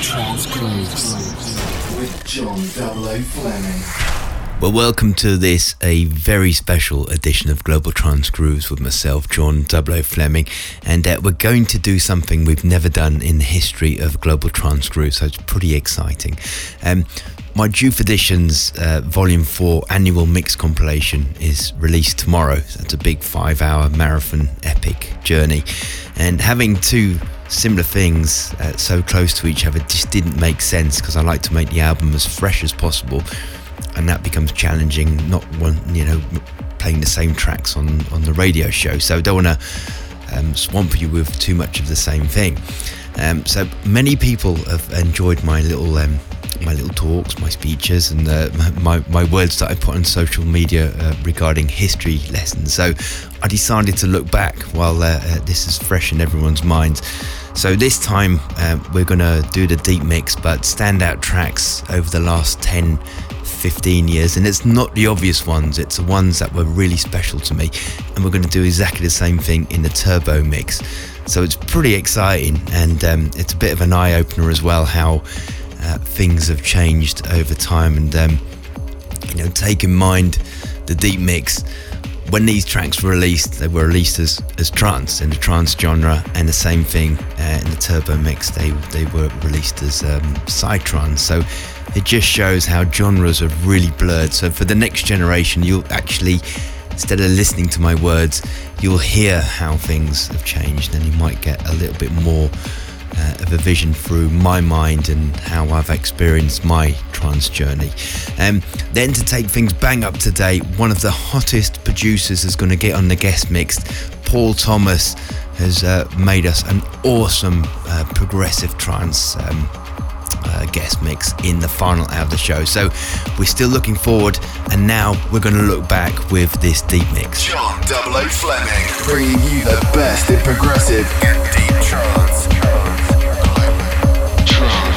Trance Grooves with John 00 Fleming. Well, welcome to this, a very special edition of Global Trance Grooves with myself, John 00 Fleming. And uh, we're going to do something we've never done in the history of Global Trance Grooves, so it's pretty exciting. Um, my JOOF Editions uh, Volume 4 annual mix compilation is released tomorrow. So it's a big five hour marathon epic journey. And having two similar things uh, so close to each other just didn't make sense because I like to make the album as fresh as possible, and that becomes challenging. Not one, you know, playing the same tracks on on the radio show, so I don't want to um, swamp you with too much of the same thing. Um, so many people have enjoyed my little um, my little talks, my speeches, and uh, my, my words that I put on social media uh, regarding history lessons. So I decided to look back while uh, uh this is fresh in everyone's minds. So this time uh, we're going to do the deep mix, but standout tracks over the last 10, 15 years. And it's not the obvious ones, it's the ones that were really special to me. And we're going to do exactly the same thing in the turbo mix. So it's pretty exciting and um, it's a bit of an eye opener as well how uh, things have changed over time. And, um, you know, take in mind the deep mix. When these tracks were released, they were released as, as trance in the trance genre, and the same thing uh, in the turbo mix, they, they were released as um, psytrance. So it just shows how genres have really blurred. So for the next generation, you'll actually, instead of listening to my words, you'll hear how things have changed, and you might get a little bit more uh, of a vision through my mind and how I've experienced my trance journey. Um, then to take things bang up to date, one of the hottest producers is going to get on the guest mix. Paul Thomas has uh, made us an awesome uh, progressive trance. Um, uh, guest mix in the final hour of the show. So we're still looking forward, and now we're going to look back with this deep mix. John Double O Fleming, bringing you the best in progressive and deep trance. It's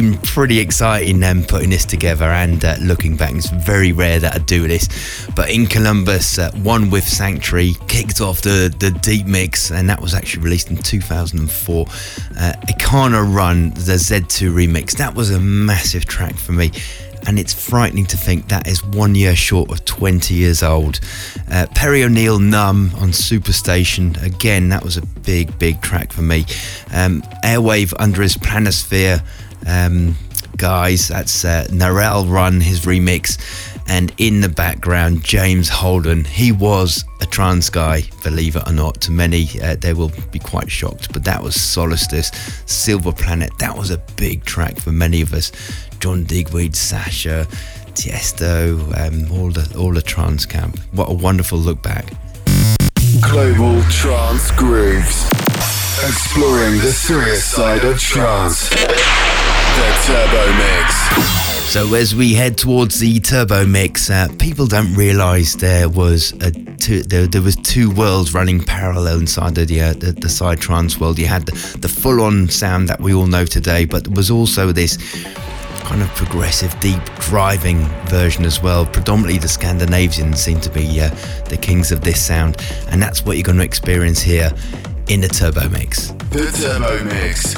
been pretty exciting um, putting this together and uh, looking back. It's very rare that I do this, but in Columbus, uh, one with Sanctuary kicked off the the deep mix, and that was actually released in 2004. Uh, Ikana Run, the Z2 remix, that was a massive track for me and it's frightening to think that is one year short of 20 years old. Uh, Perry O'Neill Numb on Superstition, again, that was a big, big track for me. Um, Airwave Under His Planisphere, um, guys, that's uh, Narelle Run, his remix. And in the background, James Holden. He was a trance guy, believe it or not. To many, uh, they will be quite shocked. But that was Solstice, Silver Planet. That was a big track for many of us. John Digweed, Sasha, Tiesto, um, all the all the trance camp. What a wonderful look back. Global trance grooves, exploring the serious side of trance. The Turbo Mix. So as we head towards the turbo mix, uh, people don't realise there was a two, there, there, was two worlds running parallel inside of the uh, the, the psy trance world. You had the, the full on sound that we all know today, but there was also this kind of progressive, deep driving version as well. Predominantly the Scandinavians seem to be uh, the kings of this sound, and that's what you're going to experience here in the Turbo Mix. The Turbo Mix.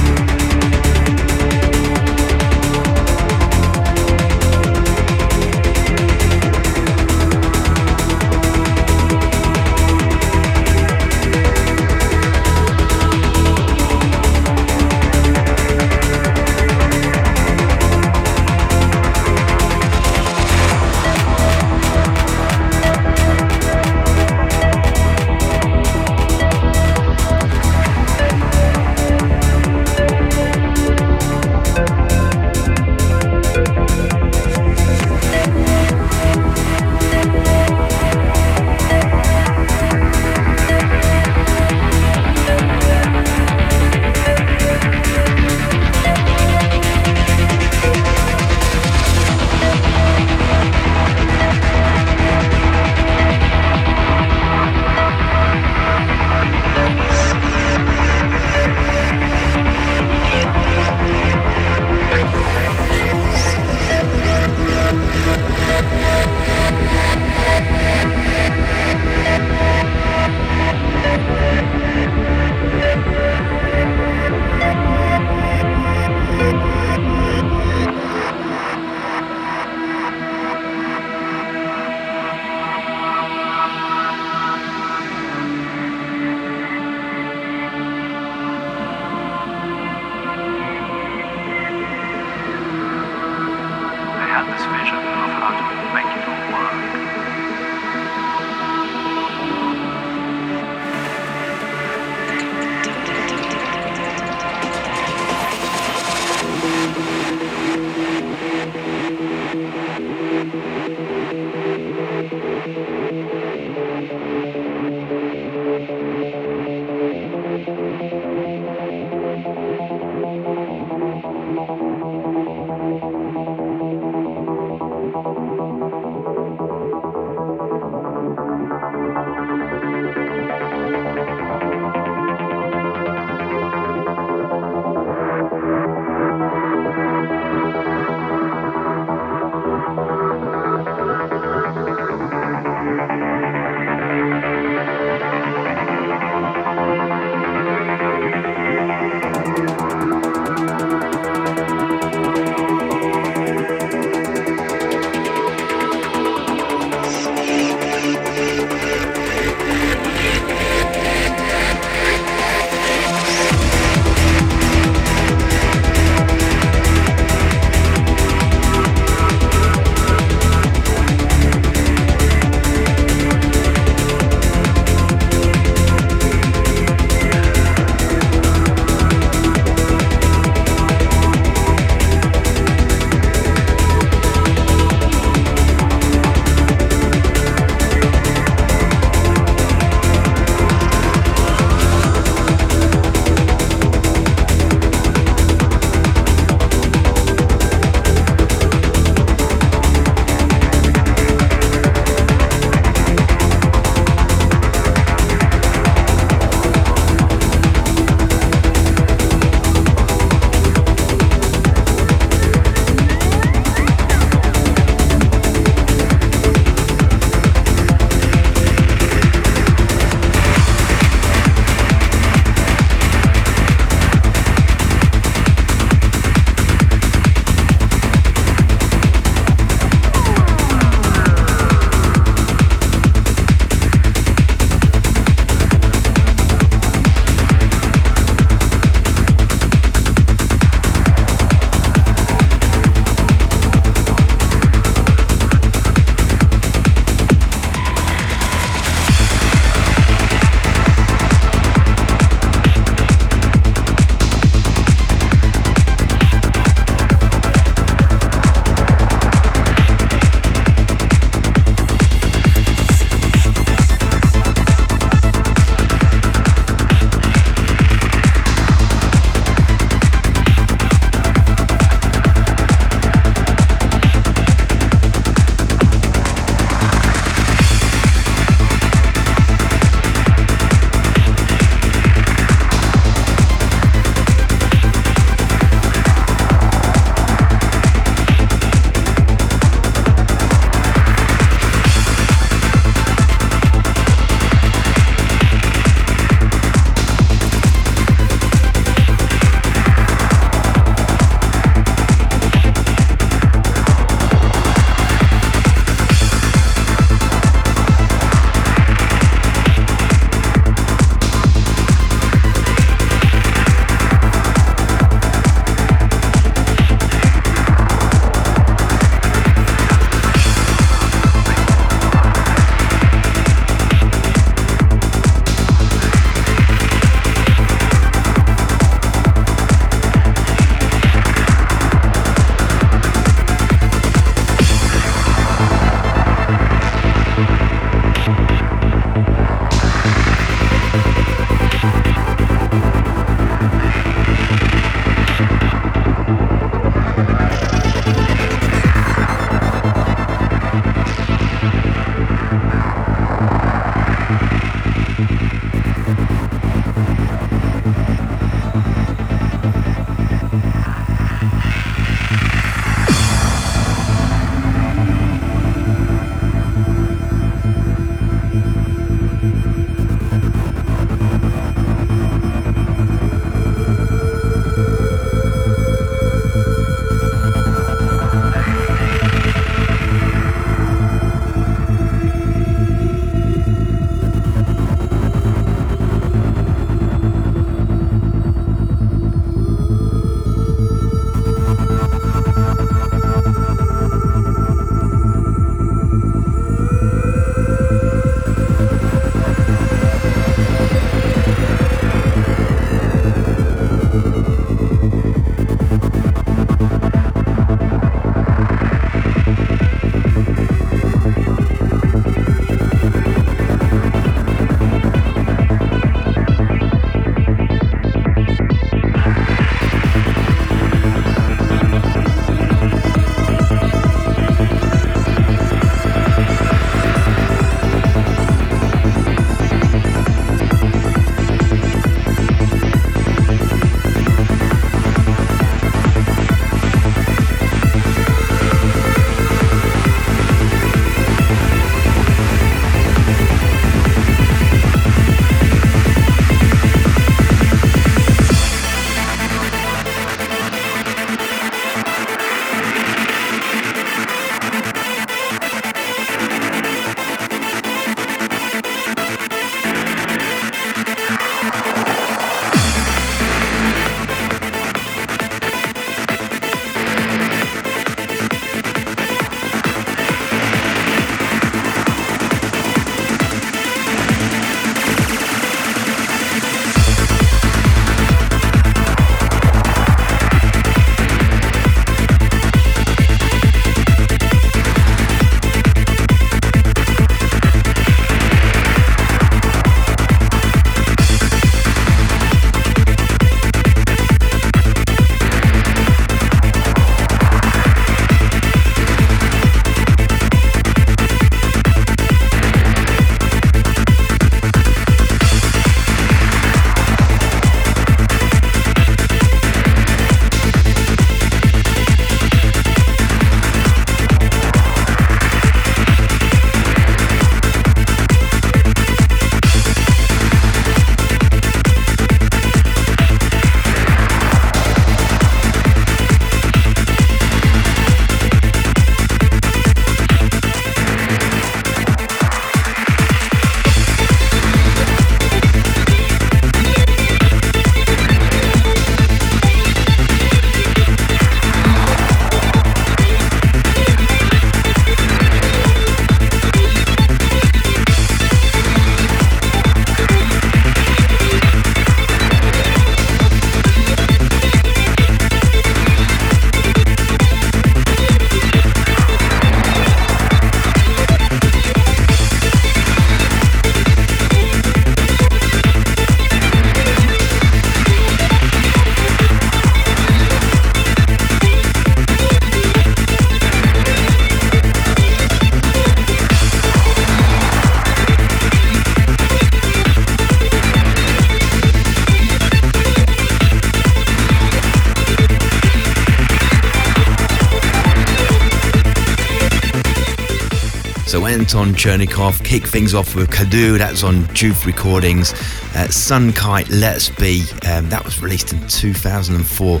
Anton Chernikov. Kick things off with Kadu, that's on Juve Recordings. Uh, Sun Kite, Let's Be, um, that was released in 2004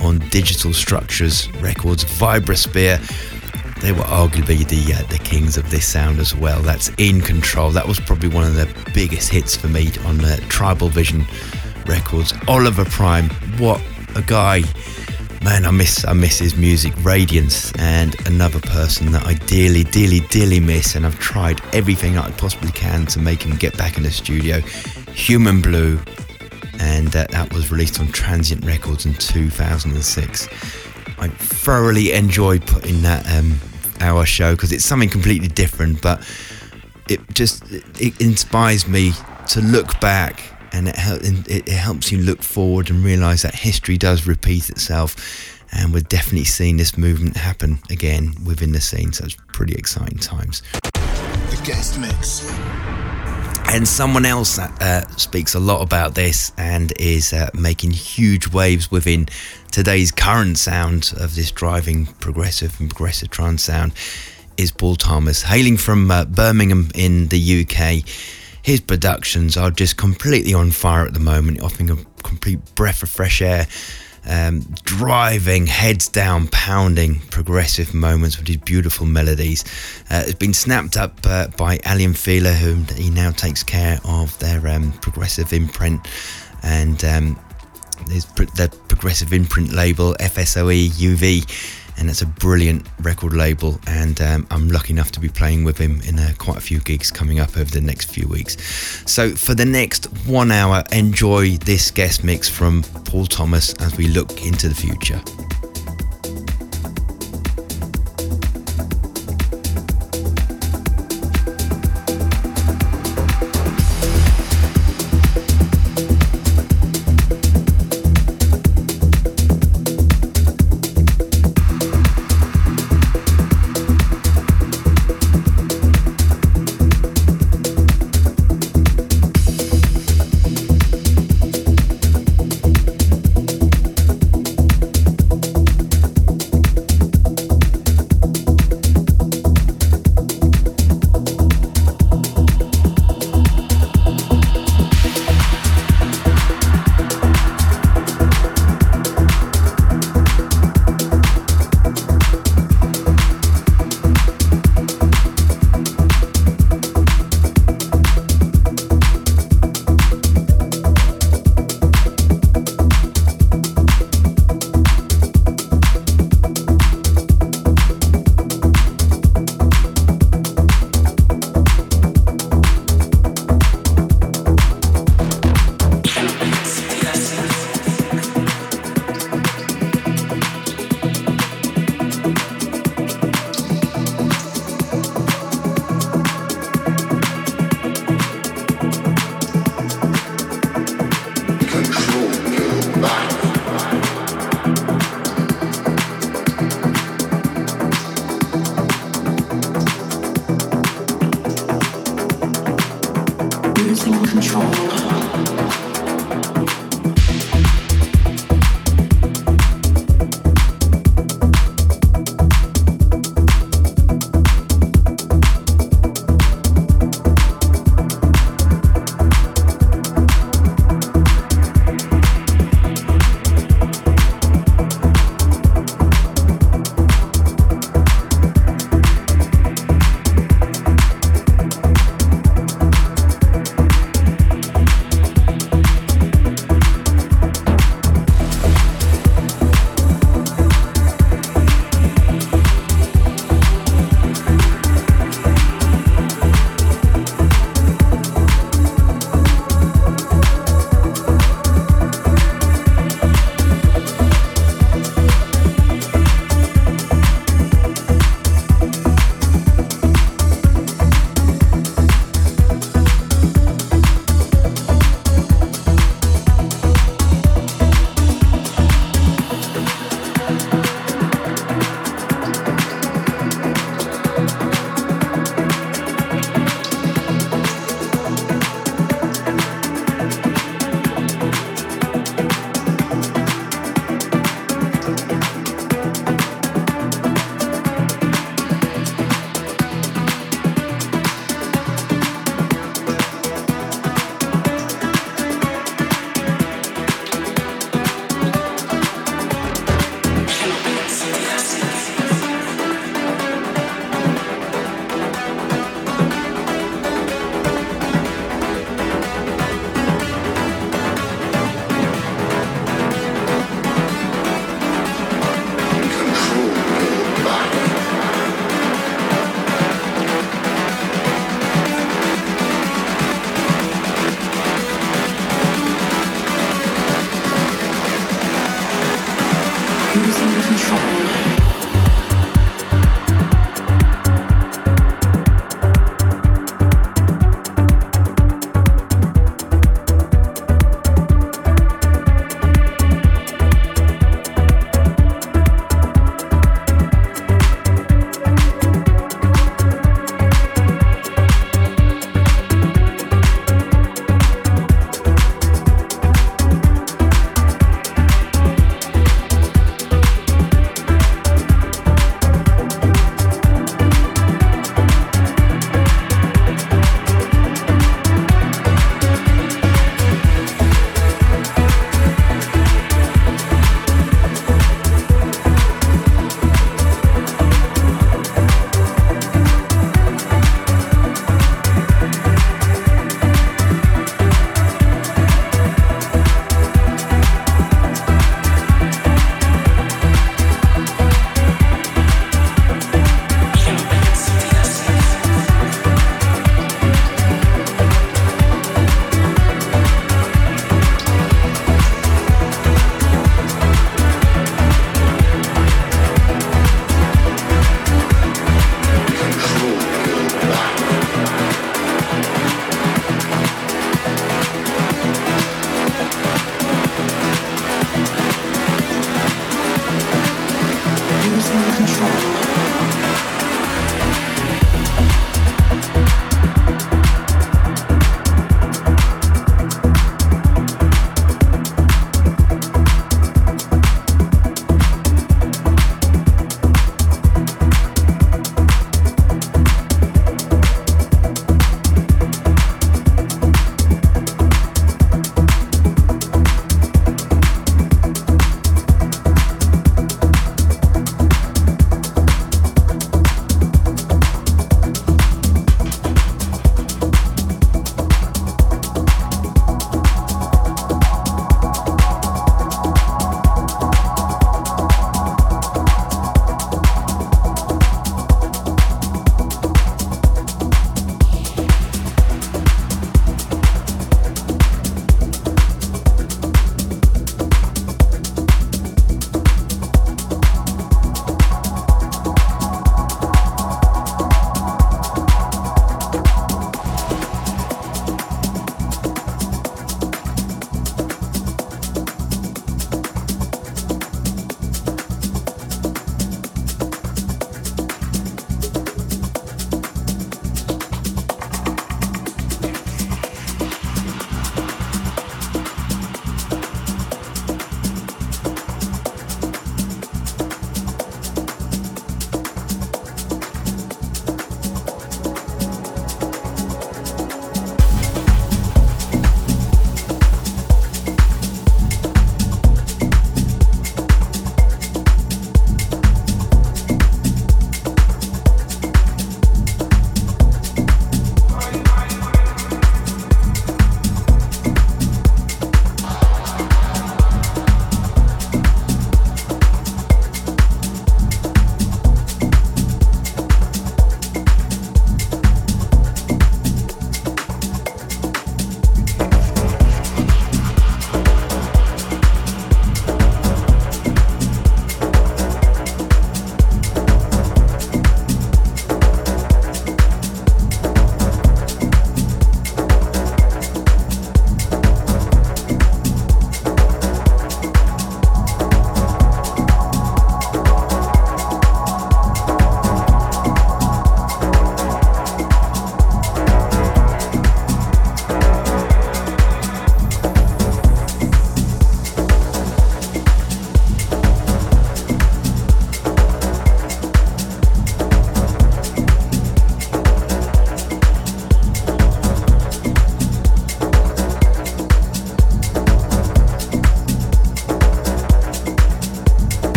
on Digital Structures Records. Vibrasphere, they were arguably the uh, the kings of this sound as well. That's In Control. That was probably one of the biggest hits for me on uh, Tribal Vision Records. Oliver Prime, what a guy! Man, I miss I miss his music. Radiance and another person that I dearly, dearly, dearly miss, and I've tried everything I possibly can to make him get back in the studio. Human Blue, and uh, that was released on Transient Records in 2006. I thoroughly enjoyed putting that um, show because it's something completely different, but it just it inspires me to look back and it, it, helps you look forward and realize that history does repeat itself. And we're definitely seeing this movement happen again within the scene. So it's pretty exciting times. The guest mix. And someone else that uh, speaks a lot about this and is uh, making huge waves within today's current sound of this driving progressive and progressive trance sound is Paul Thomas, hailing from uh, Birmingham in the UK his productions are just completely on fire at the moment, offering a complete breath of fresh air. Um, driving, heads down, pounding progressive moments with his beautiful melodies. Uh, it's been snapped up uh, by Aly & Fila, whom he now takes care of their um, progressive imprint. And um, progressive imprint label, FSOE UV and it's a brilliant record label. And um, I'm lucky enough to be playing with him in uh, quite a few gigs coming up over the next few weeks. So for the next one hour, enjoy this guest mix from Paul Thomas as we look into the future.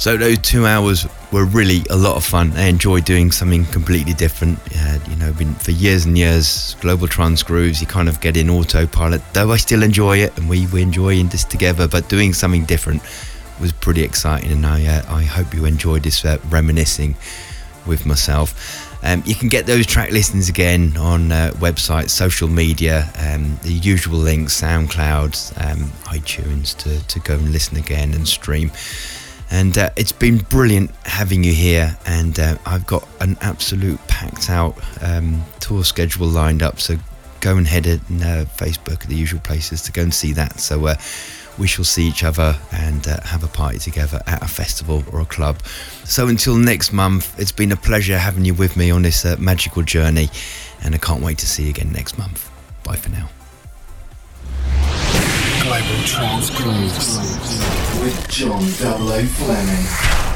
So those two hours were really a lot of fun. I enjoyed doing something completely different. Uh, you know, been for years and years, Global Trance Grooves, you kind of get in autopilot. Though I still enjoy it, and we we enjoying this together, but doing something different was pretty exciting. And I uh, I hope you enjoyed this uh, reminiscing with myself. Um, you can get those track listings again on uh, websites, social media, um, the usual links, SoundCloud, um, iTunes to, to go and listen again and stream. And uh, it's been brilliant having you here. And uh, I've got an absolute packed out um, tour schedule lined up. So go and head at uh, Facebook, the usual places to go and see that. So uh, we shall see each other and uh, have a party together at a festival or a club. So until next month, it's been a pleasure having you with me on this uh, magical journey, and I can't wait to see you again next month. Bye for now. Global Grooves with John 00 Fleming.